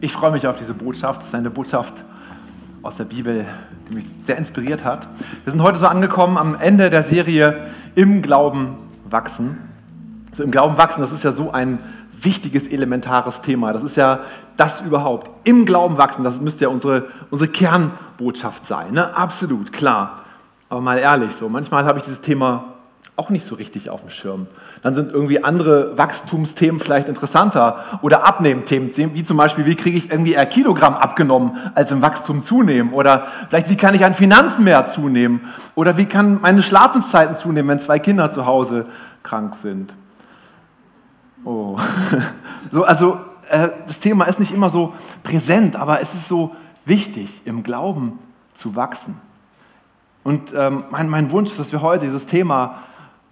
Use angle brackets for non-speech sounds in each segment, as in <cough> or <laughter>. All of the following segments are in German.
Ich freue mich auf diese Botschaft. Das ist eine Botschaft aus der Bibel, die mich sehr inspiriert hat. Wir sind heute so angekommen am Ende der Serie Im Glauben wachsen. So im Glauben wachsen, das ist ja so ein wichtiges, elementares Thema. Das ist ja das überhaupt. Im Glauben wachsen, das müsste ja unsere, unsere Kernbotschaft sein. Ne? Absolut, klar. Aber mal ehrlich, so manchmal habe ich dieses Thema auch nicht so richtig auf dem Schirm. Dann sind irgendwie andere Wachstumsthemen vielleicht interessanter oder Abnehmthemen, wie zum Beispiel, wie kriege ich irgendwie eher Kilogramm abgenommen, als im Wachstum zunehmen? Oder vielleicht, wie kann ich an Finanzen mehr zunehmen? Oder wie kann meine Schlafenszeiten zunehmen, wenn zwei Kinder zu Hause krank sind? Oh. <laughs> So, also, äh, das Thema ist nicht immer so präsent, aber es ist so wichtig, im Glauben zu wachsen. Und ähm, mein, mein Wunsch ist, dass wir heute dieses Thema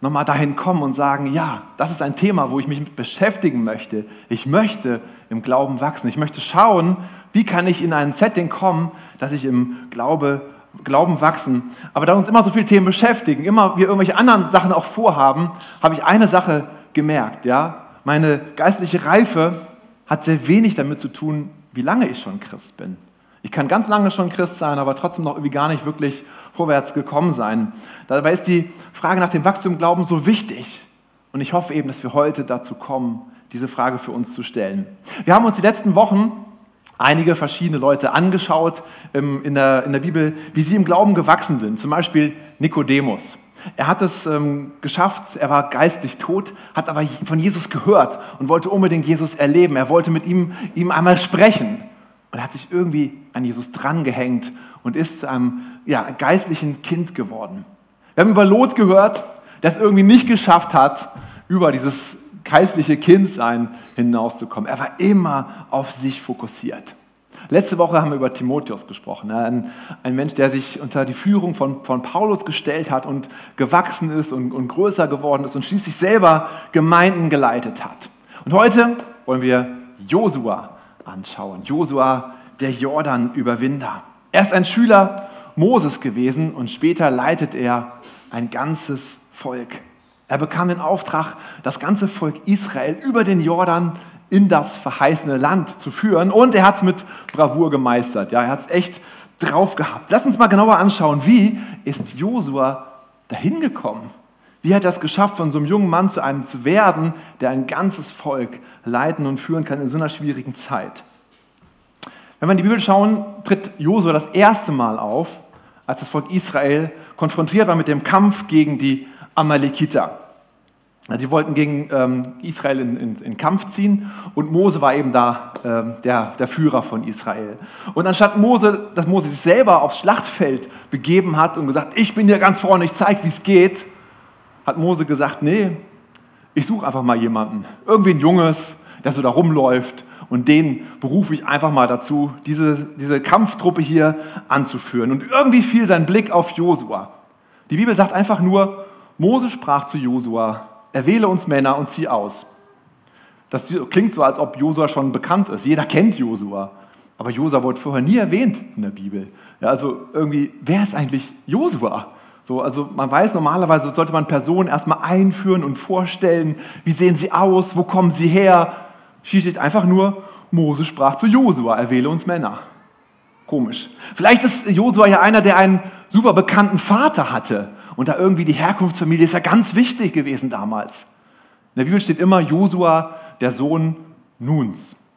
nochmal dahin kommen und sagen, ja, das ist ein Thema, wo ich mich mit beschäftigen möchte. Ich möchte im Glauben wachsen. Ich möchte schauen, wie kann ich in ein Setting kommen, dass ich im Glaube, Glauben wachsen. Aber da uns immer so viele Themen beschäftigen, immer wir irgendwelche anderen Sachen auch vorhaben, habe ich eine Sache gemerkt. Ja? Meine geistliche Reife hat sehr wenig damit zu tun, wie lange ich schon Christ bin. Ich kann ganz lange schon Christ sein, aber trotzdem noch irgendwie gar nicht wirklich vorwärts gekommen sein. Dabei ist die Frage nach dem Wachstum Glauben so wichtig. Und ich hoffe eben, dass wir heute dazu kommen, diese Frage für uns zu stellen. Wir haben uns die letzten Wochen einige verschiedene Leute angeschaut ähm, in der, in der Bibel, wie sie im Glauben gewachsen sind. Zum Beispiel Nikodemus. Er hat es ähm, geschafft, er war geistig tot, hat aber von Jesus gehört und wollte unbedingt Jesus erleben. Er wollte mit ihm, ihm einmal sprechen. Und hat sich irgendwie an Jesus drangehängt und ist zu einem ja, geistlichen Kind geworden. Wir haben über Lot gehört, der es irgendwie nicht geschafft hat, über dieses geistliche Kindsein hinauszukommen. Er war immer auf sich fokussiert. Letzte Woche haben wir über Timotheus gesprochen, ein, ein Mensch, der sich unter die Führung von, von Paulus gestellt hat und gewachsen ist und, und größer geworden ist und schließlich selber Gemeinden geleitet hat. Und heute wollen wir Josua anschauen. Josua, der Jordan-Überwinder. Er ist ein Schüler Moses gewesen und später leitet er ein ganzes Volk. Er bekam den Auftrag, das ganze Volk Israel über den Jordan in das verheißene Land zu führen und er hat es mit Bravour gemeistert. Ja, er hat es echt drauf gehabt. Lass uns mal genauer anschauen, wie ist Josua dahin gekommen? Wie hat er es geschafft, von so einem jungen Mann zu einem zu werden, der ein ganzes Volk leiten und führen kann in so einer schwierigen Zeit? Wenn wir in die Bibel schauen, tritt Josua das erste Mal auf, als das Volk Israel konfrontiert war mit dem Kampf gegen die Amalekiter. Die wollten gegen ähm, Israel in, in, in, Kampf ziehen und Mose war eben da ähm, der, der Führer von Israel. Und anstatt Mose, dass Mose sich selber aufs Schlachtfeld begeben hat und gesagt, ich bin hier ganz vorne, ich zeige, wie es geht, hat Mose gesagt, nee, ich suche einfach mal jemanden, irgendwie ein Junges, der so da rumläuft und den berufe ich einfach mal dazu, diese, diese Kampftruppe hier anzuführen. Und irgendwie fiel sein Blick auf Josua. Die Bibel sagt einfach nur, Mose sprach zu Josua, erwähle uns Männer und zieh aus. Das klingt so, als ob Josua schon bekannt ist. Jeder kennt Josua. Aber Josua wurde vorher nie erwähnt in der Bibel. Ja, also irgendwie, wer ist eigentlich Josua? So, also man weiß normalerweise, sollte man Personen erstmal einführen und vorstellen, wie sehen sie aus, wo kommen sie her, hier steht einfach nur, Mose sprach zu Josua, erwähle uns Männer. Komisch. Vielleicht ist Josua ja einer, der einen super bekannten Vater hatte. Und da irgendwie die Herkunftsfamilie ist ja ganz wichtig gewesen damals. In der Bibel steht immer Josua, der Sohn Nuns.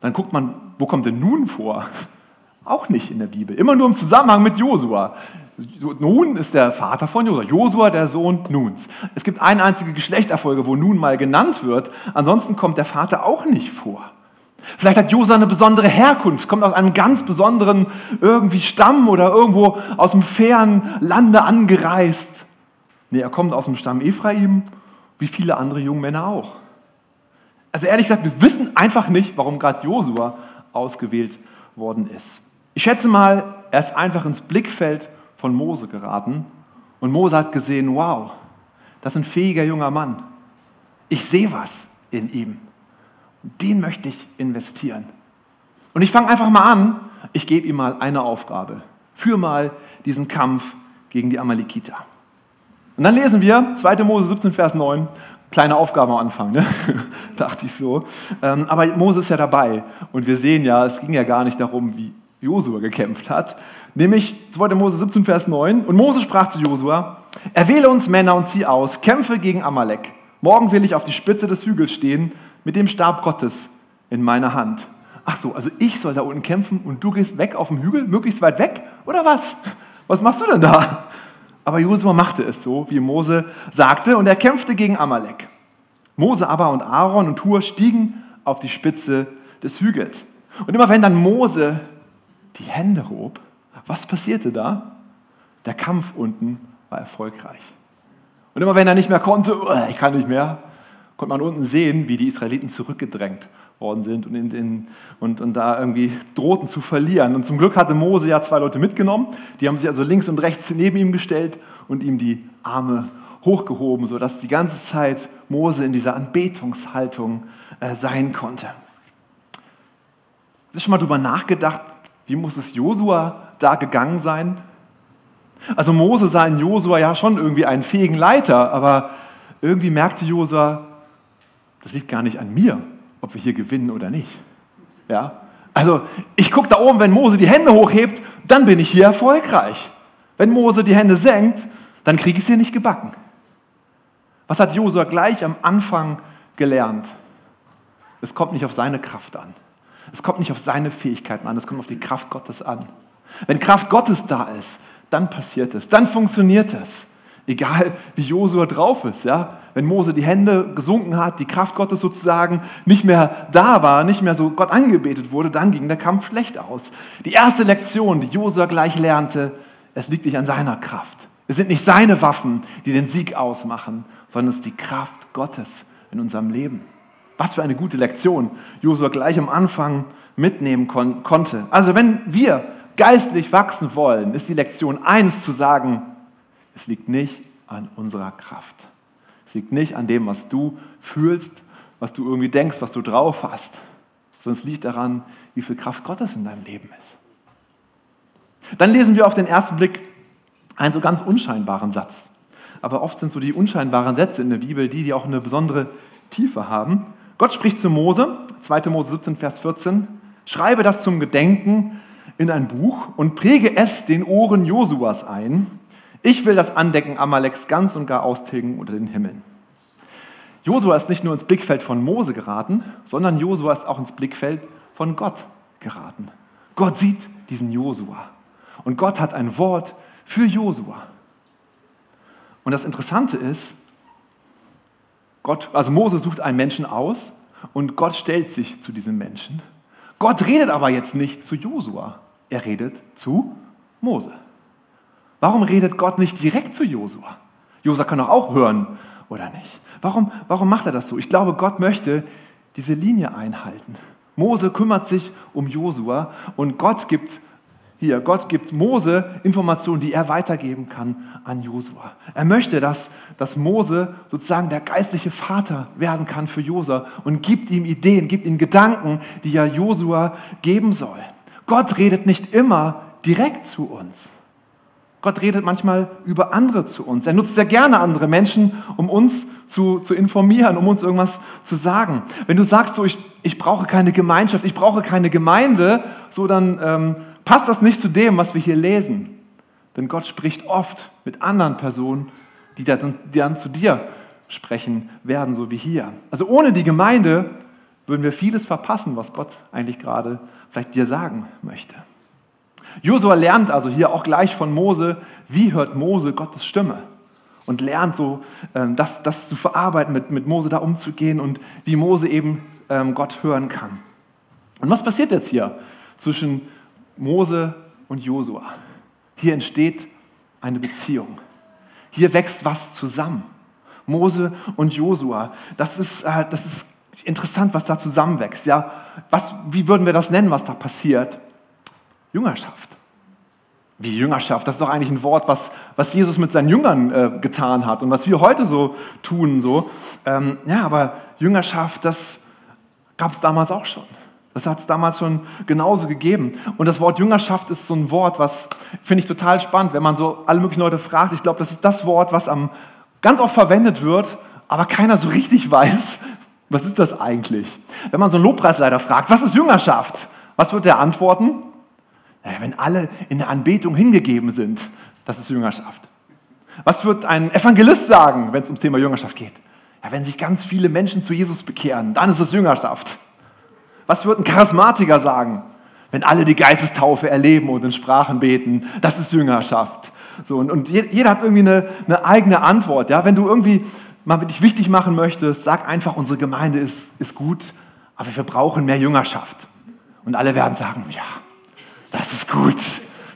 Dann guckt man, wo kommt denn Nun vor? <laughs> Auch nicht in der Bibel. Immer nur im Zusammenhang mit Josua. Nun ist der Vater von Josua. Josua, der Sohn Nuns. Es gibt eine einzige Geschlechterfolge, wo Nun mal genannt wird. Ansonsten kommt der Vater auch nicht vor. Vielleicht hat Josua eine besondere Herkunft, kommt aus einem ganz besonderen irgendwie Stamm oder irgendwo aus dem fernen Lande angereist. Nee, er kommt aus dem Stamm Ephraim, wie viele andere junge Männer auch. Also ehrlich gesagt, wir wissen einfach nicht, warum gerade Josua ausgewählt worden ist. Ich schätze mal, er ist einfach ins Blickfeld von Mose geraten und Mose hat gesehen, wow, das ist ein fähiger junger Mann. Ich sehe was in ihm. Den möchte ich investieren. Und ich fange einfach mal an, ich gebe ihm mal eine Aufgabe. Führ mal diesen Kampf gegen die Amalekiter. Und dann lesen wir 2. Mose 17, Vers 9. Kleine Aufgabe am Anfang, ne? <laughs> dachte ich so. Ähm, aber Mose ist ja dabei und wir sehen ja, es ging ja gar nicht darum, wie Josua gekämpft hat. Nämlich 2. Mose 17, Vers 9. Und Mose sprach zu Josua, erwähle uns Männer und zieh aus, kämpfe gegen Amalek. Morgen will ich auf die Spitze des Hügels stehen, mit dem Stab Gottes in meiner Hand. Ach so, also ich soll da unten kämpfen und du gehst weg auf dem Hügel, möglichst weit weg? Oder was? Was machst du denn da? Aber Josua machte es so, wie Mose sagte, und er kämpfte gegen Amalek. Mose aber und Aaron und Hur stiegen auf die Spitze des Hügels. Und immer wenn dann Mose die Hände hob, was passierte da? Der Kampf unten war erfolgreich. Und immer wenn er nicht mehr konnte, oh, ich kann nicht mehr, konnte man unten sehen, wie die Israeliten zurückgedrängt worden sind und, in, in, und, und da irgendwie drohten zu verlieren. Und zum Glück hatte Mose ja zwei Leute mitgenommen. Die haben sich also links und rechts neben ihm gestellt und ihm die Arme hochgehoben, sodass die ganze Zeit Mose in dieser Anbetungshaltung äh, sein konnte. Hast du schon mal darüber nachgedacht, wie muss es Josua da gegangen sein? Also Mose sah in Josua ja schon irgendwie einen fähigen Leiter, aber irgendwie merkte Josua, das liegt gar nicht an mir, ob wir hier gewinnen oder nicht. Ja? Also ich gucke da oben, wenn Mose die Hände hochhebt, dann bin ich hier erfolgreich. Wenn Mose die Hände senkt, dann kriege ich es hier nicht gebacken. Was hat Josua gleich am Anfang gelernt? Es kommt nicht auf seine Kraft an. Es kommt nicht auf seine Fähigkeiten an, es kommt auf die Kraft Gottes an. Wenn Kraft Gottes da ist, dann passiert es, dann funktioniert es. Egal wie Josua drauf ist, ja. Wenn Mose die Hände gesunken hat, die Kraft Gottes sozusagen nicht mehr da war, nicht mehr so Gott angebetet wurde, dann ging der Kampf schlecht aus. Die erste Lektion, die Josua gleich lernte, es liegt nicht an seiner Kraft. Es sind nicht seine Waffen, die den Sieg ausmachen, sondern es ist die Kraft Gottes in unserem Leben. Was für eine gute Lektion Josua gleich am Anfang mitnehmen kon konnte. Also wenn wir geistlich wachsen wollen, ist die Lektion eins zu sagen, es liegt nicht an unserer Kraft. Es liegt nicht an dem, was du fühlst, was du irgendwie denkst, was du drauf hast, sondern es liegt daran, wie viel Kraft Gottes in deinem Leben ist. Dann lesen wir auf den ersten Blick einen so ganz unscheinbaren Satz. Aber oft sind so die unscheinbaren Sätze in der Bibel die, die auch eine besondere Tiefe haben. Gott spricht zu Mose, 2. Mose 17, Vers 14, schreibe das zum Gedenken in ein Buch und präge es den Ohren Josuas ein. Ich will das Andecken Amaleks ganz und gar austilgen unter den Himmeln. Josua ist nicht nur ins Blickfeld von Mose geraten, sondern Josua ist auch ins Blickfeld von Gott geraten. Gott sieht diesen Josua und Gott hat ein Wort für Josua. Und das Interessante ist, Gott, also Mose sucht einen Menschen aus und Gott stellt sich zu diesem Menschen. Gott redet aber jetzt nicht zu Josua, er redet zu Mose. Warum redet Gott nicht direkt zu Josua? Josua kann doch auch hören, oder nicht? Warum, warum macht er das so? Ich glaube, Gott möchte diese Linie einhalten. Mose kümmert sich um Josua und Gott gibt hier, Gott gibt Mose Informationen, die er weitergeben kann an Josua. Er möchte, dass, dass Mose sozusagen der geistliche Vater werden kann für Josua und gibt ihm Ideen, gibt ihm Gedanken, die er Josua geben soll. Gott redet nicht immer direkt zu uns. Gott redet manchmal über andere zu uns. Er nutzt sehr gerne andere Menschen, um uns zu, zu informieren, um uns irgendwas zu sagen. Wenn du sagst, so, ich, ich brauche keine Gemeinschaft, ich brauche keine Gemeinde, so dann ähm, passt das nicht zu dem, was wir hier lesen. Denn Gott spricht oft mit anderen Personen, die dann, die dann zu dir sprechen werden, so wie hier. Also ohne die Gemeinde würden wir vieles verpassen, was Gott eigentlich gerade vielleicht dir sagen möchte. Josua lernt also hier auch gleich von Mose, wie hört Mose Gottes Stimme und lernt so, ähm, das, das zu verarbeiten, mit, mit Mose da umzugehen und wie Mose eben ähm, Gott hören kann. Und was passiert jetzt hier zwischen Mose und Josua. Hier entsteht eine Beziehung. Hier wächst was zusammen. Mose und Josua. Das ist, äh, das ist interessant, was da zusammenwächst. Ja? Was, wie würden wir das nennen, was da passiert? Jüngerschaft. Wie Jüngerschaft, das ist doch eigentlich ein Wort, was, was Jesus mit seinen Jüngern äh, getan hat und was wir heute so tun. So. Ähm, ja, aber Jüngerschaft, das gab es damals auch schon. Das hat es damals schon genauso gegeben. Und das Wort Jüngerschaft ist so ein Wort, was finde ich total spannend, wenn man so alle möglichen Leute fragt. Ich glaube, das ist das Wort, was am, ganz oft verwendet wird, aber keiner so richtig weiß, was ist das eigentlich? Wenn man so einen Lobpreisleiter fragt, was ist Jüngerschaft? Was wird er antworten? Naja, wenn alle in der Anbetung hingegeben sind, das ist Jüngerschaft. Was wird ein Evangelist sagen, wenn es ums Thema Jüngerschaft geht? Ja, wenn sich ganz viele Menschen zu Jesus bekehren, dann ist es Jüngerschaft. Was wird ein Charismatiker sagen, wenn alle die Geistestaufe erleben und in Sprachen beten? Das ist Jüngerschaft. So, und, und jeder hat irgendwie eine, eine eigene Antwort. Ja? Wenn du irgendwie mal dich wichtig machen möchtest, sag einfach, unsere Gemeinde ist, ist gut, aber wir brauchen mehr Jüngerschaft. Und alle werden sagen, ja, das ist gut,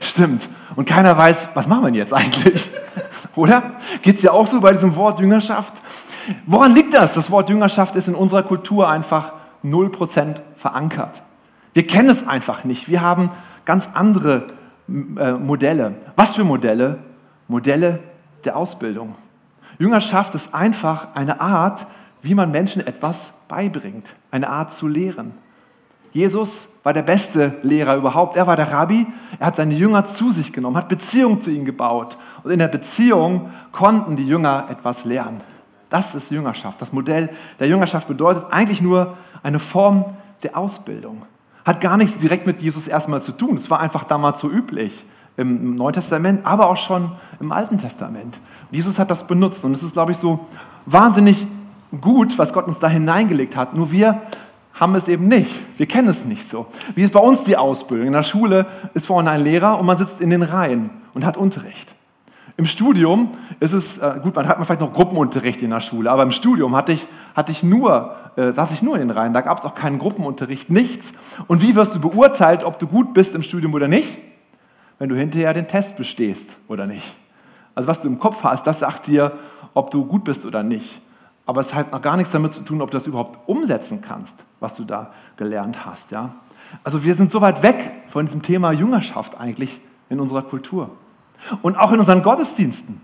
stimmt. Und keiner weiß, was machen wir jetzt eigentlich? <laughs> Oder? Geht es ja auch so bei diesem Wort Jüngerschaft? Woran liegt das? Das Wort Jüngerschaft ist in unserer Kultur einfach 0% verankert. Wir kennen es einfach nicht. Wir haben ganz andere äh, Modelle. Was für Modelle? Modelle der Ausbildung. Jüngerschaft ist einfach eine Art, wie man Menschen etwas beibringt, eine Art zu lehren. Jesus war der beste Lehrer überhaupt. Er war der Rabbi. Er hat seine Jünger zu sich genommen, hat Beziehungen zu ihnen gebaut. Und in der Beziehung konnten die Jünger etwas lernen. Das ist Jüngerschaft. Das Modell der Jüngerschaft bedeutet eigentlich nur eine Form der Ausbildung. Hat gar nichts direkt mit Jesus erstmal zu tun. Es war einfach damals so üblich im Neuen Testament, aber auch schon im Alten Testament. Jesus hat das benutzt und es ist, glaube ich, so wahnsinnig gut, was Gott uns da hineingelegt hat. Nur wir haben es eben nicht. Wir kennen es nicht so. Wie ist bei uns die Ausbildung? In der Schule ist vorne ein Lehrer und man sitzt in den Reihen und hat Unterricht. Im Studium ist es, äh, gut, man hat vielleicht noch Gruppenunterricht in der Schule, aber im Studium hatte ich, hatte ich nur, äh, saß ich nur in den Reihen, da gab es auch keinen Gruppenunterricht, nichts. Und wie wirst du beurteilt, ob du gut bist im Studium oder nicht? Wenn du hinterher den Test bestehst oder nicht. Also was du im Kopf hast, das sagt dir, ob du gut bist oder nicht. Aber es hat noch gar nichts damit zu tun, ob du das überhaupt umsetzen kannst, was du da gelernt hast. Ja? Also wir sind so weit weg von diesem Thema Jüngerschaft eigentlich in unserer Kultur. Und auch in unseren Gottesdiensten.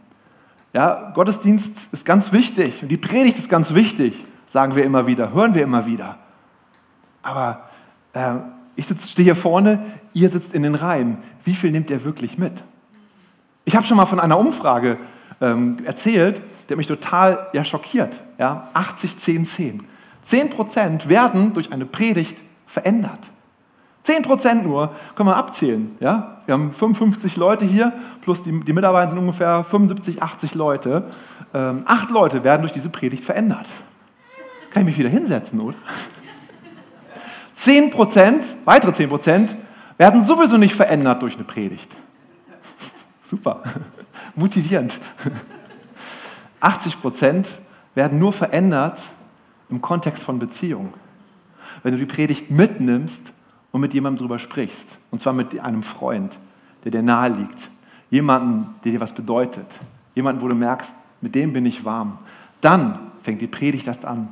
Ja, Gottesdienst ist ganz wichtig und die Predigt ist ganz wichtig, sagen wir immer wieder, hören wir immer wieder. Aber äh, ich stehe hier vorne, ihr sitzt in den Reihen. Wie viel nehmt ihr wirklich mit? Ich habe schon mal von einer Umfrage ähm, erzählt, der mich total ja, schockiert. Ja? 80, 10, 10. 10 Prozent werden durch eine Predigt verändert. 10 Prozent nur können wir abzählen. Ja? Wir haben 55 Leute hier, plus die, die Mitarbeiter sind ungefähr 75, 80 Leute. Ähm, acht Leute werden durch diese Predigt verändert. Kann ich mich wieder hinsetzen, oder? 10 Prozent, weitere 10 Prozent, werden sowieso nicht verändert durch eine Predigt. <laughs> Super, motivierend. 80 Prozent werden nur verändert im Kontext von Beziehung. Wenn du die Predigt mitnimmst und mit jemandem drüber sprichst. Und zwar mit einem Freund, der dir nahe liegt. Jemanden, der dir was bedeutet. Jemanden, wo du merkst, mit dem bin ich warm. Dann fängt die Predigt erst an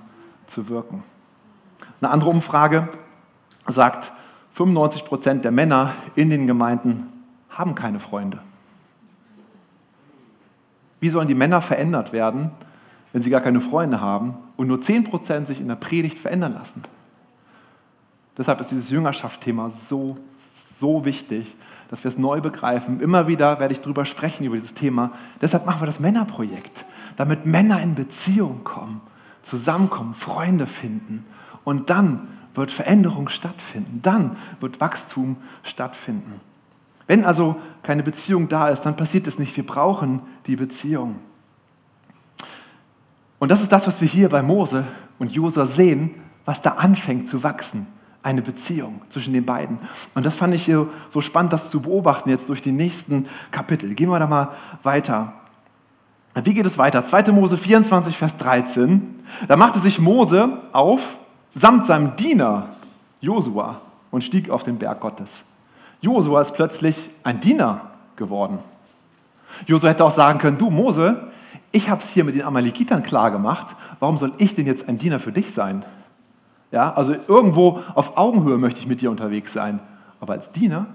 zu wirken. Eine andere Umfrage sagt, 95 Prozent der Männer in den Gemeinden haben keine Freunde. Wie sollen die Männer verändert werden, wenn sie gar keine Freunde haben und nur 10 Prozent sich in der Predigt verändern lassen? Deshalb ist dieses Jüngerschaft-Thema so, so wichtig, dass wir es neu begreifen. Immer wieder werde ich darüber sprechen, über dieses Thema. Deshalb machen wir das Männerprojekt, damit Männer in Beziehung kommen, zusammenkommen, Freunde finden. Und dann wird Veränderung stattfinden. Dann wird Wachstum stattfinden. Wenn also keine Beziehung da ist, dann passiert es nicht. Wir brauchen die Beziehung. Und das ist das, was wir hier bei Mose und Josua sehen, was da anfängt zu wachsen eine Beziehung zwischen den beiden. Und das fand ich so spannend, das zu beobachten jetzt durch die nächsten Kapitel. Gehen wir da mal weiter. Wie geht es weiter? 2. Mose 24, Vers 13. Da machte sich Mose auf samt seinem Diener Josua und stieg auf den Berg Gottes. Josua ist plötzlich ein Diener geworden. Josua hätte auch sagen können, du Mose, ich habe es hier mit den Amalekitern klar gemacht, warum soll ich denn jetzt ein Diener für dich sein? Ja, also irgendwo auf Augenhöhe möchte ich mit dir unterwegs sein. Aber als Diener?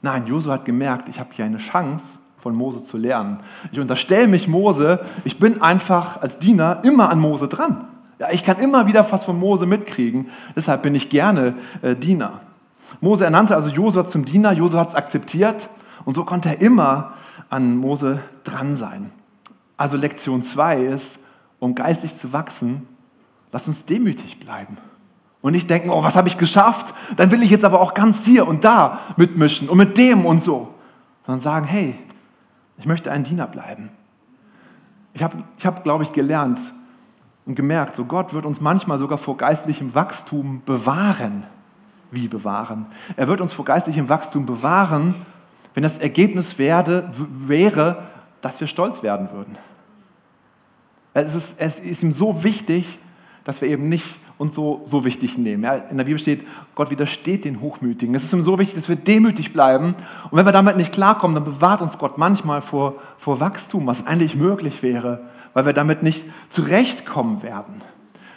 Nein, Josua hat gemerkt, ich habe hier eine Chance, von Mose zu lernen. Ich unterstelle mich Mose, ich bin einfach als Diener immer an Mose dran. Ja, ich kann immer wieder was von Mose mitkriegen, deshalb bin ich gerne äh, Diener. Mose ernannte also Josua zum Diener, Josua hat es akzeptiert und so konnte er immer an Mose dran sein. Also Lektion 2 ist, um geistig zu wachsen, lass uns demütig bleiben. Und nicht denken, oh, was habe ich geschafft? Dann will ich jetzt aber auch ganz hier und da mitmischen und mit dem und so. Sondern sagen, hey, ich möchte ein Diener bleiben. Ich habe, ich hab, glaube ich, gelernt und gemerkt, so Gott wird uns manchmal sogar vor geistlichem Wachstum bewahren. Wie bewahren? Er wird uns vor geistlichem Wachstum bewahren, wenn das Ergebnis werde, wäre, dass wir stolz werden würden. Es ist, es ist ihm so wichtig, dass wir eben nicht uns so, so wichtig nehmen. Ja, in der Bibel steht, Gott widersteht den Hochmütigen. Es ist ihm so wichtig, dass wir demütig bleiben. Und wenn wir damit nicht klarkommen, dann bewahrt uns Gott manchmal vor, vor Wachstum, was eigentlich möglich wäre, weil wir damit nicht zurechtkommen werden.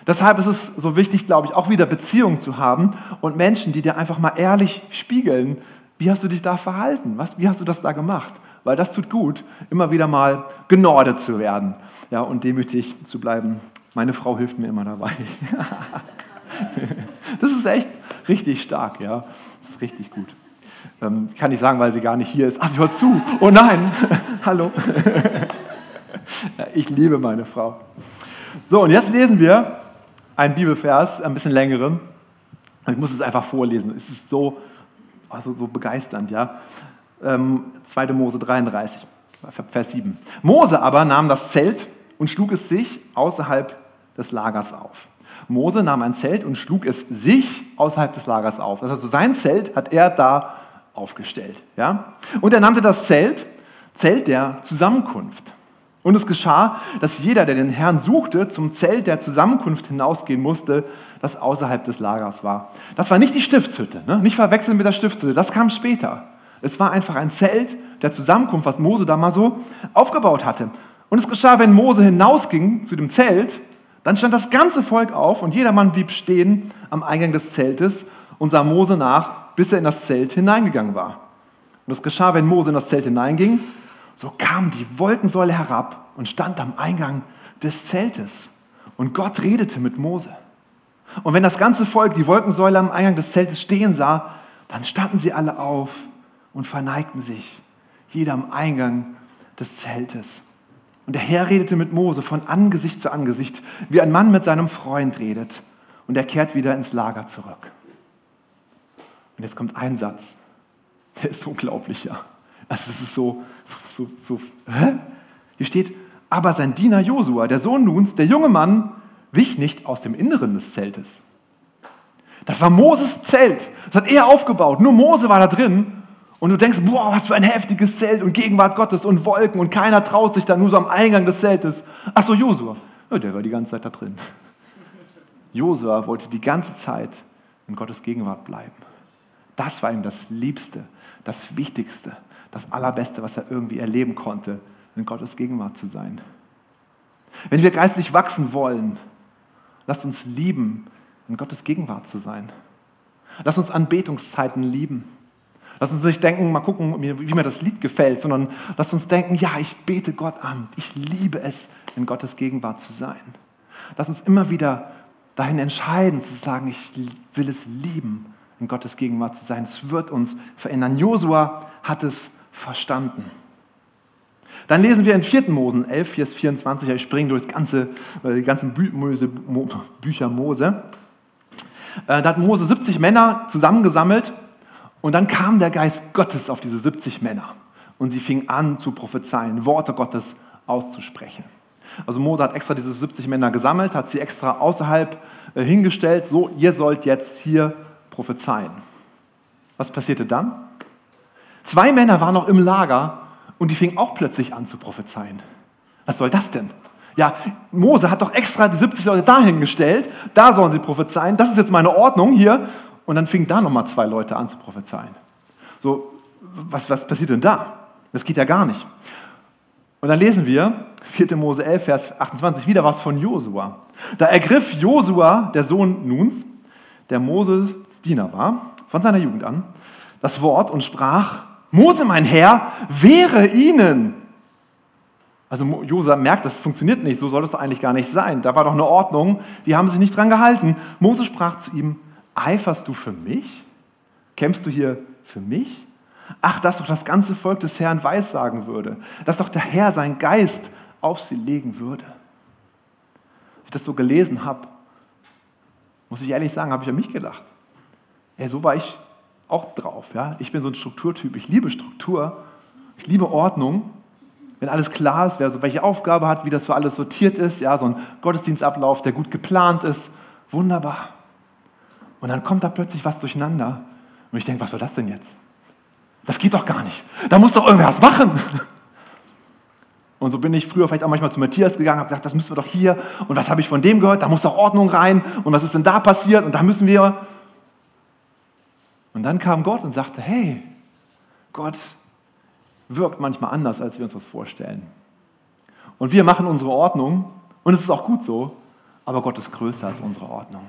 Deshalb ist es so wichtig, glaube ich, auch wieder Beziehungen zu haben und Menschen, die dir einfach mal ehrlich spiegeln, wie hast du dich da verhalten? Was, wie hast du das da gemacht? Weil das tut gut, immer wieder mal genordet zu werden ja, und demütig zu bleiben. Meine Frau hilft mir immer dabei. <laughs> das ist echt richtig stark, ja. Das ist richtig gut. Ähm, kann ich sagen, weil sie gar nicht hier ist. Ach, sie hört zu. Oh nein. <laughs> Hallo. <laughs> ich liebe meine Frau. So, und jetzt lesen wir einen Bibelvers, ein bisschen längeren. Ich muss es einfach vorlesen. Es ist so also so begeisternd, ja. Ähm, 2. Mose 33, Vers 7. Mose aber nahm das Zelt und schlug es sich außerhalb des Lagers auf. Mose nahm ein Zelt und schlug es sich außerhalb des Lagers auf. Also sein Zelt hat er da aufgestellt. Ja? Und er nannte das Zelt Zelt der Zusammenkunft. Und es geschah, dass jeder, der den Herrn suchte, zum Zelt der Zusammenkunft hinausgehen musste, das außerhalb des Lagers war. Das war nicht die Stiftshütte, ne? nicht verwechseln mit der Stiftshütte, das kam später. Es war einfach ein Zelt der Zusammenkunft, was Mose da mal so aufgebaut hatte. Und es geschah, wenn Mose hinausging zu dem Zelt, dann stand das ganze Volk auf und jedermann blieb stehen am Eingang des Zeltes und sah Mose nach, bis er in das Zelt hineingegangen war. Und es geschah, wenn Mose in das Zelt hineinging, so kam die Wolkensäule herab und stand am Eingang des Zeltes. Und Gott redete mit Mose. Und wenn das ganze Volk die Wolkensäule am Eingang des Zeltes stehen sah, dann standen sie alle auf und verneigten sich, jeder am Eingang des Zeltes. Und der Herr redete mit Mose von Angesicht zu Angesicht, wie ein Mann mit seinem Freund redet. Und er kehrt wieder ins Lager zurück. Und jetzt kommt ein Satz, der ist unglaublich, ja. Also es ist so, so, so, so hä? Hier steht, aber sein Diener Josua, der Sohn Nuns, der junge Mann, wich nicht aus dem Inneren des Zeltes. Das war Moses Zelt. Das hat er aufgebaut. Nur Mose war da drin. Und du denkst, boah, was für ein heftiges Zelt und Gegenwart Gottes und Wolken und keiner traut sich da nur so am Eingang des Zeltes. Ach so, Josua. Ja, der war die ganze Zeit da drin. <laughs> Josua wollte die ganze Zeit in Gottes Gegenwart bleiben. Das war ihm das Liebste, das Wichtigste das Allerbeste, was er irgendwie erleben konnte, in Gottes Gegenwart zu sein. Wenn wir geistlich wachsen wollen, lasst uns lieben, in Gottes Gegenwart zu sein. Lasst uns Anbetungszeiten lieben. Lass uns nicht denken, mal gucken, wie mir das Lied gefällt, sondern lasst uns denken, ja, ich bete Gott an. Ich liebe es, in Gottes Gegenwart zu sein. Lass uns immer wieder dahin entscheiden, zu sagen, ich will es lieben, in Gottes Gegenwart zu sein. Es wird uns verändern. Josua hat es verstanden. Dann lesen wir in 4. Mosen 11, Vers 24, ich springe durch das ganze, äh, die ganzen Bü Mose, Mo, Bücher Mose. Äh, da hat Mose 70 Männer zusammengesammelt und dann kam der Geist Gottes auf diese 70 Männer und sie fingen an zu prophezeien, Worte Gottes auszusprechen. Also Mose hat extra diese 70 Männer gesammelt, hat sie extra außerhalb äh, hingestellt, so ihr sollt jetzt hier prophezeien. Was passierte dann? Zwei Männer waren noch im Lager und die fingen auch plötzlich an zu prophezeien. Was soll das denn? Ja, Mose hat doch extra die 70 Leute dahingestellt, da sollen sie prophezeien, das ist jetzt meine Ordnung hier. Und dann fingen da nochmal zwei Leute an zu prophezeien. So, was, was passiert denn da? Das geht ja gar nicht. Und dann lesen wir 4. Mose 11, Vers 28, wieder was von Josua. Da ergriff Josua, der Sohn Nuns, der Moses Diener war, von seiner Jugend an, das Wort und sprach, Mose, mein Herr, wehre ihnen. Also Josa merkt, das funktioniert nicht, so soll es eigentlich gar nicht sein. Da war doch eine Ordnung, die haben sich nicht dran gehalten. Mose sprach zu ihm, eiferst du für mich? Kämpfst du hier für mich? Ach, dass doch das ganze Volk des Herrn weissagen würde, dass doch der Herr seinen Geist auf sie legen würde. ich das so gelesen habe, muss ich ehrlich sagen, habe ich an mich gedacht. Ey, so war ich auch drauf. Ja? Ich bin so ein Strukturtyp. Ich liebe Struktur. Ich liebe Ordnung. Wenn alles klar ist, wer so welche Aufgabe hat, wie das so alles sortiert ist, ja, so ein Gottesdienstablauf, der gut geplant ist, wunderbar. Und dann kommt da plötzlich was durcheinander. Und ich denke, was soll das denn jetzt? Das geht doch gar nicht. Da muss doch irgendwer was machen. Und so bin ich früher vielleicht auch manchmal zu Matthias gegangen, habe gedacht, das müssen wir doch hier. Und was habe ich von dem gehört? Da muss doch Ordnung rein. Und was ist denn da passiert? Und da müssen wir. Und dann kam Gott und sagte, hey, Gott wirkt manchmal anders, als wir uns das vorstellen. Und wir machen unsere Ordnung. Und es ist auch gut so. Aber Gott ist größer als unsere Ordnung.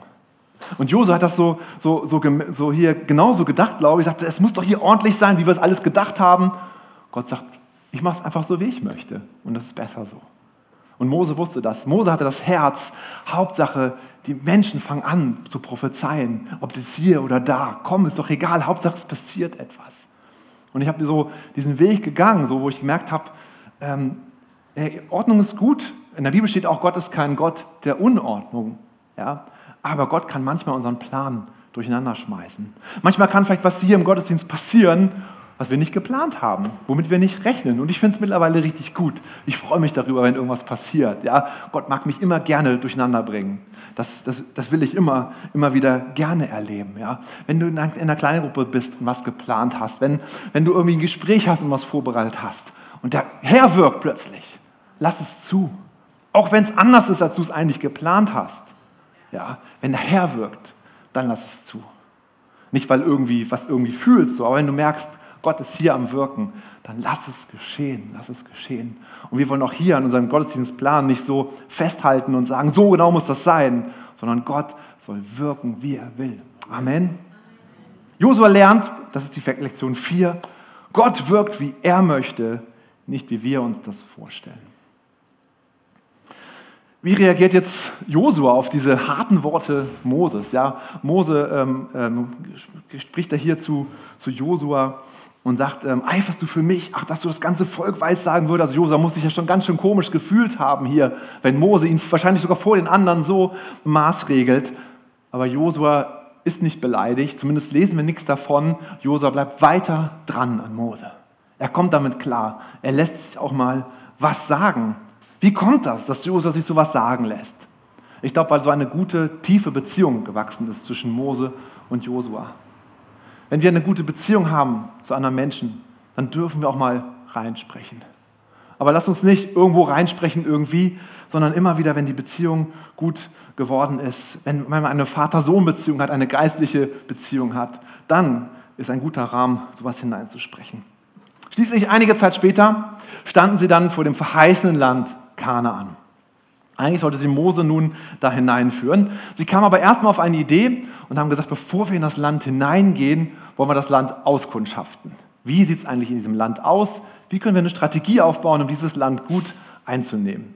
Und Jose hat das so, so, so, so hier genauso gedacht, glaube ich. Er sagte, es muss doch hier ordentlich sein, wie wir es alles gedacht haben. Gott sagt, ich mache es einfach so, wie ich möchte. Und das ist besser so. Und Mose wusste das. Mose hatte das Herz. Hauptsache, die Menschen fangen an zu prophezeien. Ob das hier oder da. Komm, ist doch egal. Hauptsache, es passiert etwas. Und ich habe so diesen Weg gegangen, so, wo ich gemerkt habe, ähm, Ordnung ist gut. In der Bibel steht auch, Gott ist kein Gott der Unordnung. Ja? Aber Gott kann manchmal unseren Plan durcheinander schmeißen. Manchmal kann vielleicht was hier im Gottesdienst passieren was wir nicht geplant haben, womit wir nicht rechnen. Und ich finde es mittlerweile richtig gut. Ich freue mich darüber, wenn irgendwas passiert. Ja? Gott mag mich immer gerne durcheinander bringen. Das, das, das will ich immer, immer wieder gerne erleben. Ja? Wenn du in einer kleinen Gruppe bist und was geplant hast, wenn, wenn du irgendwie ein Gespräch hast und was vorbereitet hast und der Herr wirkt plötzlich, lass es zu. Auch wenn es anders ist, als du es eigentlich geplant hast. Ja? Wenn der Herr wirkt, dann lass es zu. Nicht, weil irgendwie was irgendwie fühlst, so, aber wenn du merkst, Gott ist hier am Wirken, dann lass es geschehen, lass es geschehen. Und wir wollen auch hier an unserem Gottesdienstplan nicht so festhalten und sagen, so genau muss das sein, sondern Gott soll wirken, wie er will. Amen. Josua lernt, das ist die Lektion 4, Gott wirkt, wie er möchte, nicht wie wir uns das vorstellen. Wie reagiert jetzt Josua auf diese harten Worte Moses? Ja, Mose ähm, ähm, spricht da hier zu, zu Josua und sagt, ähm, eiferst du für mich? Ach, dass du das ganze Volk weiß sagen würde. Also Josua muss sich ja schon ganz schön komisch gefühlt haben hier, wenn Mose ihn wahrscheinlich sogar vor den anderen so maßregelt. Aber Josua ist nicht beleidigt, zumindest lesen wir nichts davon. Josua bleibt weiter dran an Mose. Er kommt damit klar. Er lässt sich auch mal was sagen. Wie kommt das, dass Josua sich so was sagen lässt? Ich glaube, weil so eine gute, tiefe Beziehung gewachsen ist zwischen Mose und Josua. Wenn wir eine gute Beziehung haben zu anderen Menschen, dann dürfen wir auch mal reinsprechen. Aber lass uns nicht irgendwo reinsprechen irgendwie, sondern immer wieder, wenn die Beziehung gut geworden ist, wenn man eine Vater-Sohn-Beziehung hat, eine geistliche Beziehung hat, dann ist ein guter Rahmen, sowas hineinzusprechen. Schließlich einige Zeit später standen sie dann vor dem verheißenen Land Kanaan. Eigentlich sollte sie Mose nun da hineinführen. Sie kamen aber erstmal auf eine Idee und haben gesagt, bevor wir in das Land hineingehen, wollen wir das Land auskundschaften. Wie sieht es eigentlich in diesem Land aus? Wie können wir eine Strategie aufbauen, um dieses Land gut einzunehmen?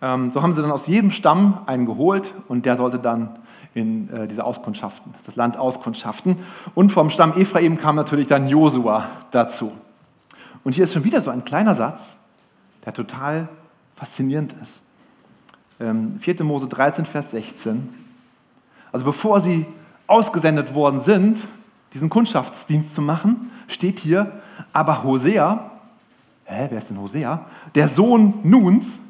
Ähm, so haben sie dann aus jedem Stamm einen geholt und der sollte dann in äh, diese Auskundschaften, das Land auskundschaften. Und vom Stamm Ephraim kam natürlich dann Josua dazu. Und hier ist schon wieder so ein kleiner Satz, der total faszinierend ist. 4. Ähm, Mose 13, Vers 16. Also bevor sie ausgesendet worden sind, diesen Kundschaftsdienst zu machen, steht hier, aber Hosea, hä, wer ist denn Hosea? Der Sohn Nuns,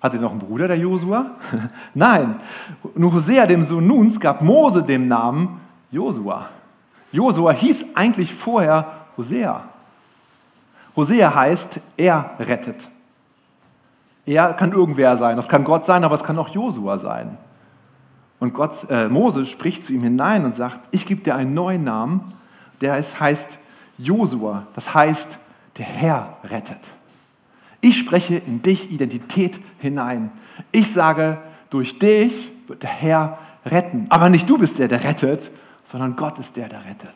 hatte noch einen Bruder, der Josua? <laughs> Nein, nur Hosea, dem Sohn Nuns, gab Mose den Namen Josua. Josua hieß eigentlich vorher Hosea. Hosea heißt, er rettet. Er kann irgendwer sein, das kann Gott sein, aber es kann auch Josua sein. Und Gott, äh, Mose spricht zu ihm hinein und sagt, ich gebe dir einen neuen Namen, der ist, heißt Josua, das heißt, der Herr rettet. Ich spreche in dich Identität hinein. Ich sage, durch dich wird der Herr retten. Aber nicht du bist der, der rettet, sondern Gott ist der, der rettet.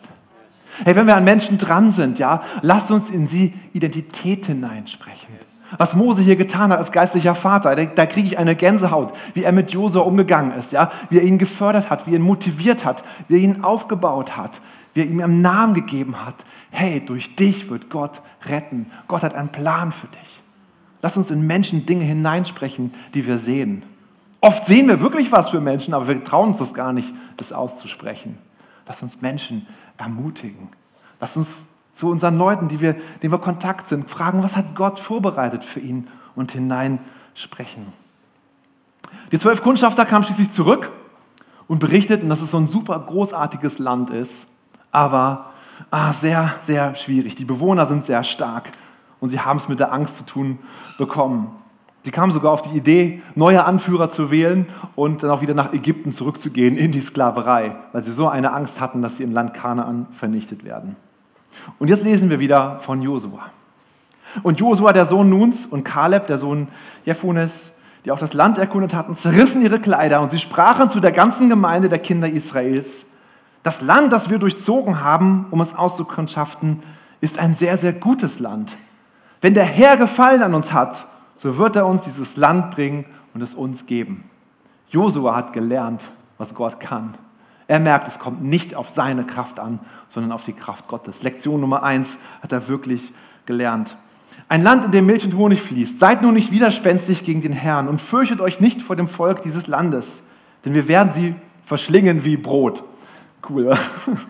Hey, wenn wir an Menschen dran sind, ja, lasst uns in sie Identität hineinsprechen. Was Mose hier getan hat als geistlicher Vater, da, da kriege ich eine Gänsehaut, wie er mit Josua umgegangen ist, ja? wie er ihn gefördert hat, wie er ihn motiviert hat, wie er ihn aufgebaut hat, wie er ihm einen Namen gegeben hat. Hey, durch dich wird Gott retten. Gott hat einen Plan für dich. Lass uns in Menschen Dinge hineinsprechen, die wir sehen. Oft sehen wir wirklich was für Menschen, aber wir trauen uns das gar nicht, das auszusprechen. Lass uns Menschen ermutigen. Lass uns zu unseren Leuten, die wir, denen wir Kontakt sind, fragen, was hat Gott vorbereitet für ihn und hineinsprechen. Die zwölf Kundschafter kamen schließlich zurück und berichteten, dass es so ein super großartiges Land ist, aber ah, sehr, sehr schwierig. Die Bewohner sind sehr stark und sie haben es mit der Angst zu tun bekommen. Sie kamen sogar auf die Idee, neue Anführer zu wählen und dann auch wieder nach Ägypten zurückzugehen in die Sklaverei, weil sie so eine Angst hatten, dass sie im Land Kanaan vernichtet werden. Und jetzt lesen wir wieder von Josua. Und Josua, der Sohn Nuns, und Kaleb, der Sohn Jephunes, die auch das Land erkundet hatten, zerrissen ihre Kleider und sie sprachen zu der ganzen Gemeinde der Kinder Israels, das Land, das wir durchzogen haben, um es auszukundschaften, ist ein sehr, sehr gutes Land. Wenn der Herr Gefallen an uns hat, so wird er uns dieses Land bringen und es uns geben. Josua hat gelernt, was Gott kann. Er merkt, es kommt nicht auf seine Kraft an, sondern auf die Kraft Gottes. Lektion Nummer eins hat er wirklich gelernt. Ein Land, in dem Milch und Honig fließt. Seid nun nicht widerspenstig gegen den Herrn und fürchtet euch nicht vor dem Volk dieses Landes, denn wir werden sie verschlingen wie Brot. Cool.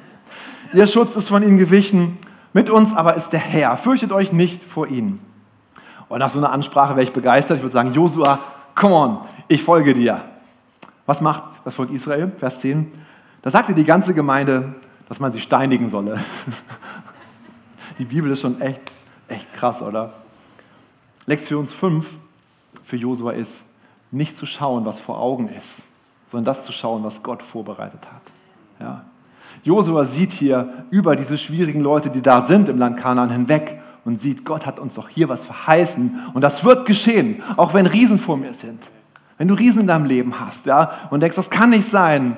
<laughs> Ihr Schutz ist von ihnen gewichen, mit uns aber ist der Herr. Fürchtet euch nicht vor ihnen. Und nach so einer Ansprache wäre ich begeistert. Ich würde sagen, Josua, come on, ich folge dir. Was macht das Volk Israel? Vers 10. Da sagte die ganze Gemeinde, dass man sie steinigen solle. <laughs> Die Bibel ist schon echt, echt krass, oder? Lektion 5 für Josua ist, nicht zu schauen, was vor Augen ist, sondern das zu schauen, was Gott vorbereitet hat. Ja. Josua sieht hier über diese schwierigen Leute, die da sind im Land Kanaan hinweg und sieht, Gott hat uns doch hier was verheißen und das wird geschehen, auch wenn Riesen vor mir sind. Wenn du Riesen in deinem Leben hast, ja, und denkst, das kann nicht sein,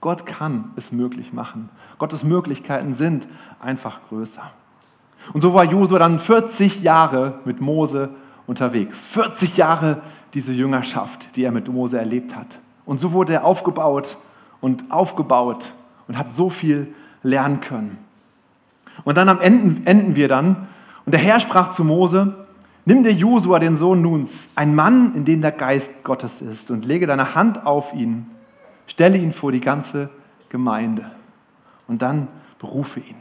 Gott kann es möglich machen. Gottes Möglichkeiten sind einfach größer. Und so war Josua dann 40 Jahre mit Mose unterwegs. 40 Jahre diese Jüngerschaft, die er mit Mose erlebt hat. Und so wurde er aufgebaut und aufgebaut und hat so viel lernen können. Und dann am Ende enden wir dann. Und der Herr sprach zu Mose, nimm dir Josua, den Sohn Nuns, ein Mann, in dem der Geist Gottes ist, und lege deine Hand auf ihn Stelle ihn vor die ganze Gemeinde und dann berufe ihn.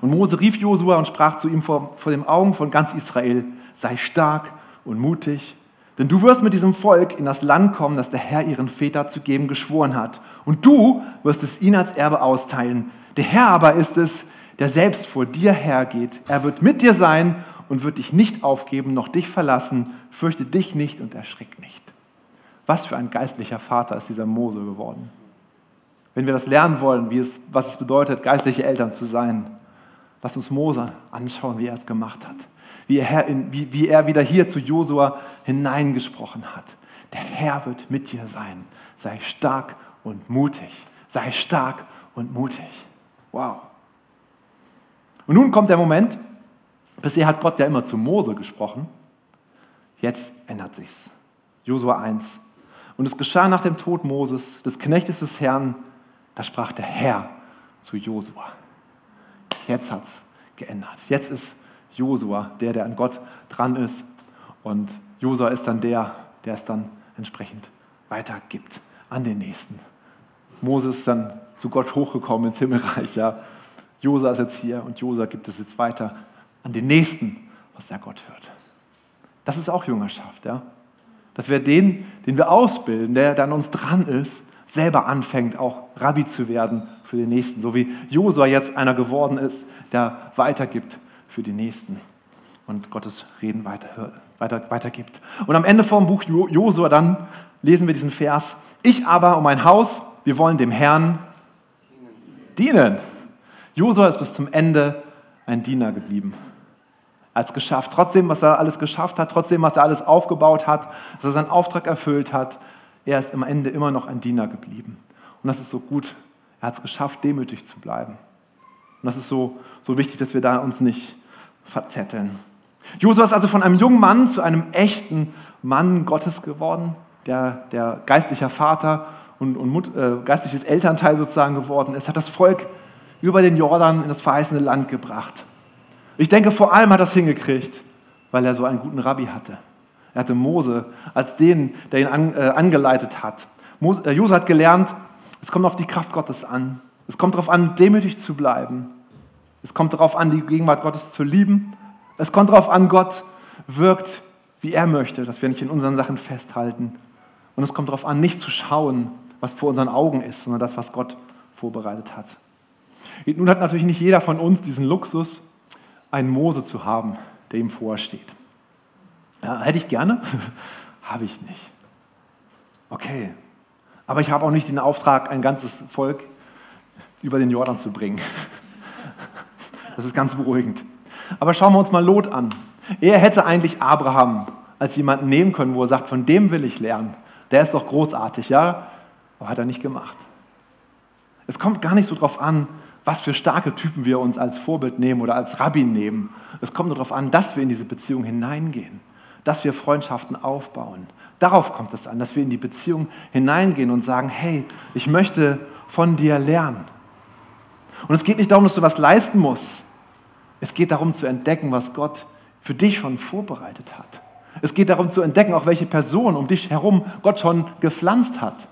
Und Mose rief Josua und sprach zu ihm vor, vor den Augen von ganz Israel, sei stark und mutig, denn du wirst mit diesem Volk in das Land kommen, das der Herr ihren Väter zu geben geschworen hat. Und du wirst es ihnen als Erbe austeilen. Der Herr aber ist es, der selbst vor dir hergeht. Er wird mit dir sein und wird dich nicht aufgeben, noch dich verlassen. Fürchte dich nicht und erschrick nicht. Was für ein geistlicher Vater ist dieser Mose geworden. Wenn wir das lernen wollen, wie es, was es bedeutet, geistliche Eltern zu sein, lass uns Mose anschauen, wie er es gemacht hat. Wie er, in, wie, wie er wieder hier zu Josua hineingesprochen hat. Der Herr wird mit dir sein. Sei stark und mutig. Sei stark und mutig. Wow. Und nun kommt der Moment, bisher hat Gott ja immer zu Mose gesprochen. Jetzt ändert sich's. Josua 1, und es geschah nach dem Tod Moses, des Knechtes des Herrn, da sprach der Herr zu Josua. Jetzt hat es geändert. Jetzt ist Josua der, der an Gott dran ist. Und Josua ist dann der, der es dann entsprechend weitergibt an den Nächsten. Moses ist dann zu Gott hochgekommen ins Himmelreich. Ja. Josua ist jetzt hier und Josua gibt es jetzt weiter an den Nächsten, was er Gott hört. Das ist auch Jüngerschaft. Ja. Dass wir den, den wir ausbilden, der dann uns dran ist, selber anfängt, auch Rabbi zu werden für den Nächsten. So wie Josua jetzt einer geworden ist, der weitergibt für die Nächsten und Gottes Reden weiter, weiter, weitergibt. Und am Ende vom Buch Josua dann lesen wir diesen Vers, ich aber um mein Haus, wir wollen dem Herrn dienen. Josua ist bis zum Ende ein Diener geblieben als geschafft. Trotzdem, was er alles geschafft hat, trotzdem, was er alles aufgebaut hat, dass er seinen Auftrag erfüllt hat, er ist am Ende immer noch ein Diener geblieben. Und das ist so gut. Er hat es geschafft, demütig zu bleiben. Und das ist so, so wichtig, dass wir da uns nicht verzetteln. Josua ist also von einem jungen Mann zu einem echten Mann Gottes geworden, der, der geistlicher Vater und, und äh, geistliches Elternteil sozusagen geworden ist, hat das Volk über den Jordan in das verheißene Land gebracht. Ich denke, vor allem hat er es hingekriegt, weil er so einen guten Rabbi hatte. Er hatte Mose als den, der ihn an, äh, angeleitet hat. Äh, Jose hat gelernt, es kommt auf die Kraft Gottes an. Es kommt darauf an, demütig zu bleiben. Es kommt darauf an, die Gegenwart Gottes zu lieben. Es kommt darauf an, Gott wirkt, wie er möchte, dass wir nicht in unseren Sachen festhalten. Und es kommt darauf an, nicht zu schauen, was vor unseren Augen ist, sondern das, was Gott vorbereitet hat. Nun hat natürlich nicht jeder von uns diesen Luxus, einen Mose zu haben, der ihm vorsteht. Ja, hätte ich gerne, <laughs> habe ich nicht. Okay, aber ich habe auch nicht den Auftrag, ein ganzes Volk über den Jordan zu bringen. <laughs> Das ist ganz beruhigend. Aber schauen wir uns mal Lot an. Er hätte eigentlich Abraham als jemanden nehmen können, wo er sagt, von dem will ich lernen. Der ist doch großartig, ja? Aber hat er nicht gemacht. Es kommt gar nicht so darauf an, was für starke Typen wir uns als Vorbild nehmen oder als Rabbin nehmen. Es kommt nur darauf an, dass wir in diese Beziehung hineingehen, dass wir Freundschaften aufbauen. Darauf kommt es an, dass wir in die Beziehung hineingehen und sagen, hey, ich möchte von dir lernen. Und es geht nicht darum, dass du was leisten musst. Es geht darum zu entdecken, was Gott für dich schon vorbereitet hat. Es geht darum zu entdecken, auch welche Person um dich herum Gott schon gepflanzt hat.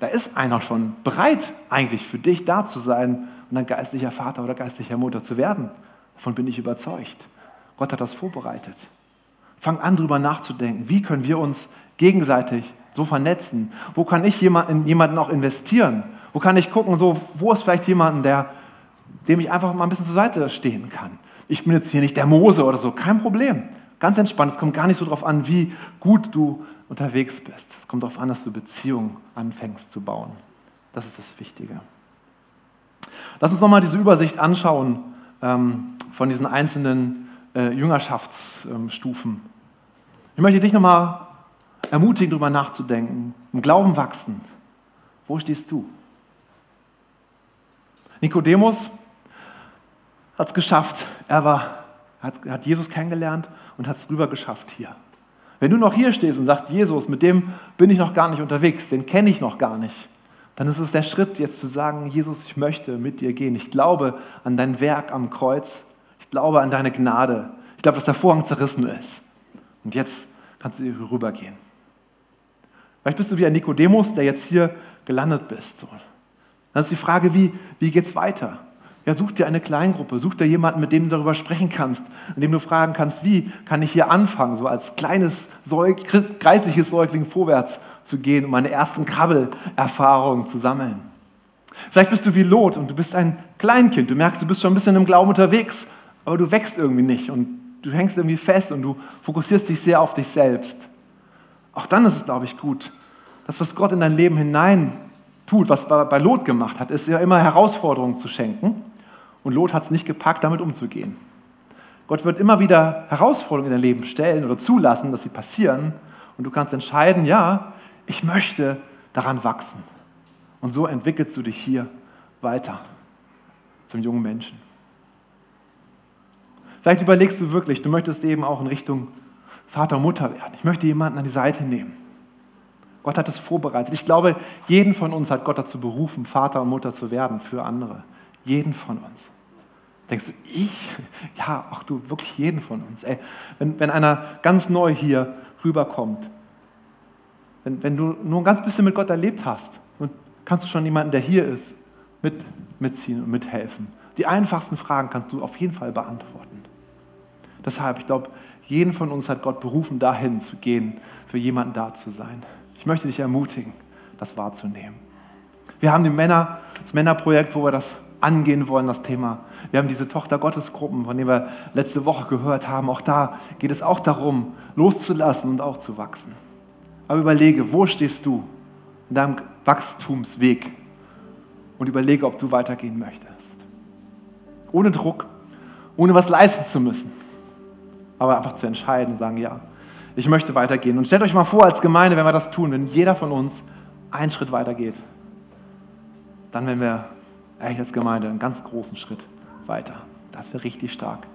Da ist einer schon bereit, eigentlich für dich da zu sein und ein geistlicher Vater oder geistlicher Mutter zu werden. Davon bin ich überzeugt. Gott hat das vorbereitet. Fang an, darüber nachzudenken. Wie können wir uns gegenseitig so vernetzen? Wo kann ich in jemanden auch investieren? Wo kann ich gucken, so, wo ist vielleicht jemanden, der, dem ich einfach mal ein bisschen zur Seite stehen kann? Ich bin jetzt hier nicht der Mose oder so, kein Problem. Ganz entspannt. Es kommt gar nicht so darauf an, wie gut du unterwegs bist. Es kommt darauf an, dass du Beziehungen anfängst zu bauen. Das ist das Wichtige. Lass uns nochmal diese Übersicht anschauen ähm, von diesen einzelnen äh, Jüngerschaftsstufen. Ich möchte dich nochmal ermutigen, darüber nachzudenken, im Glauben wachsen. Wo stehst du? Nikodemus hat es geschafft. Er war, hat, hat Jesus kennengelernt und hat es rüber geschafft hier. Wenn du noch hier stehst und sagst, Jesus, mit dem bin ich noch gar nicht unterwegs, den kenne ich noch gar nicht, dann ist es der Schritt, jetzt zu sagen, Jesus, ich möchte mit dir gehen. Ich glaube an dein Werk am Kreuz. Ich glaube an deine Gnade. Ich glaube, dass der Vorhang zerrissen ist. Und jetzt kannst du hier rübergehen. Vielleicht bist du wie ein Nikodemus, der jetzt hier gelandet bist. Dann ist die Frage, wie, wie geht es weiter? Ja, such dir eine Kleingruppe, such dir jemanden, mit dem du darüber sprechen kannst, in dem du fragen kannst, wie kann ich hier anfangen, so als kleines Säug, kreisliches Säugling vorwärts zu gehen, um meine ersten Krabbelerfahrungen zu sammeln. Vielleicht bist du wie Lot und du bist ein Kleinkind, du merkst, du bist schon ein bisschen im Glauben unterwegs, aber du wächst irgendwie nicht und du hängst irgendwie fest und du fokussierst dich sehr auf dich selbst. Auch dann ist es, glaube ich, gut, das, was Gott in dein Leben hinein tut, was bei Lot gemacht hat, ist ja immer Herausforderungen zu schenken und Lot hat es nicht gepackt, damit umzugehen. Gott wird immer wieder Herausforderungen in dein Leben stellen oder zulassen, dass sie passieren. Und du kannst entscheiden, ja, ich möchte daran wachsen. Und so entwickelst du dich hier weiter zum jungen Menschen. Vielleicht überlegst du wirklich, du möchtest eben auch in Richtung Vater und Mutter werden. Ich möchte jemanden an die Seite nehmen. Gott hat es vorbereitet. Ich glaube, jeden von uns hat Gott dazu berufen, Vater und Mutter zu werden für andere. Jeden von uns. Denkst du, ich? Ja, auch du, wirklich jeden von uns. Ey, wenn, wenn einer ganz neu hier rüberkommt, wenn, wenn du nur ein ganz bisschen mit Gott erlebt hast, kannst du schon jemanden, der hier ist, mit, mitziehen und mithelfen. Die einfachsten Fragen kannst du auf jeden Fall beantworten. Deshalb, ich glaube, jeden von uns hat Gott berufen, dahin zu gehen, für jemanden da zu sein. Ich möchte dich ermutigen, das wahrzunehmen. Wir haben die Männer, das Männerprojekt, wo wir das angehen wollen, das Thema. Wir haben diese Tochter-Gottes-Gruppen, von denen wir letzte Woche gehört haben. Auch da geht es auch darum, loszulassen und auch zu wachsen. Aber überlege, wo stehst du in deinem Wachstumsweg und überlege, ob du weitergehen möchtest. Ohne Druck, ohne was leisten zu müssen, aber einfach zu entscheiden und sagen, ja, ich möchte weitergehen. Und stellt euch mal vor, als Gemeinde, wenn wir das tun, wenn jeder von uns einen Schritt weitergeht, dann werden wir eigentlich als Gemeinde einen ganz großen Schritt weiter. Das wäre richtig stark.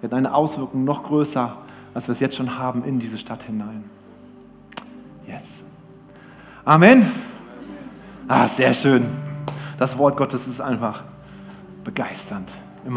Wir hätten eine Auswirkung noch größer, als wir es jetzt schon haben, in diese Stadt hinein. Yes. Amen. Ah, sehr schön. Das Wort Gottes ist einfach begeisternd.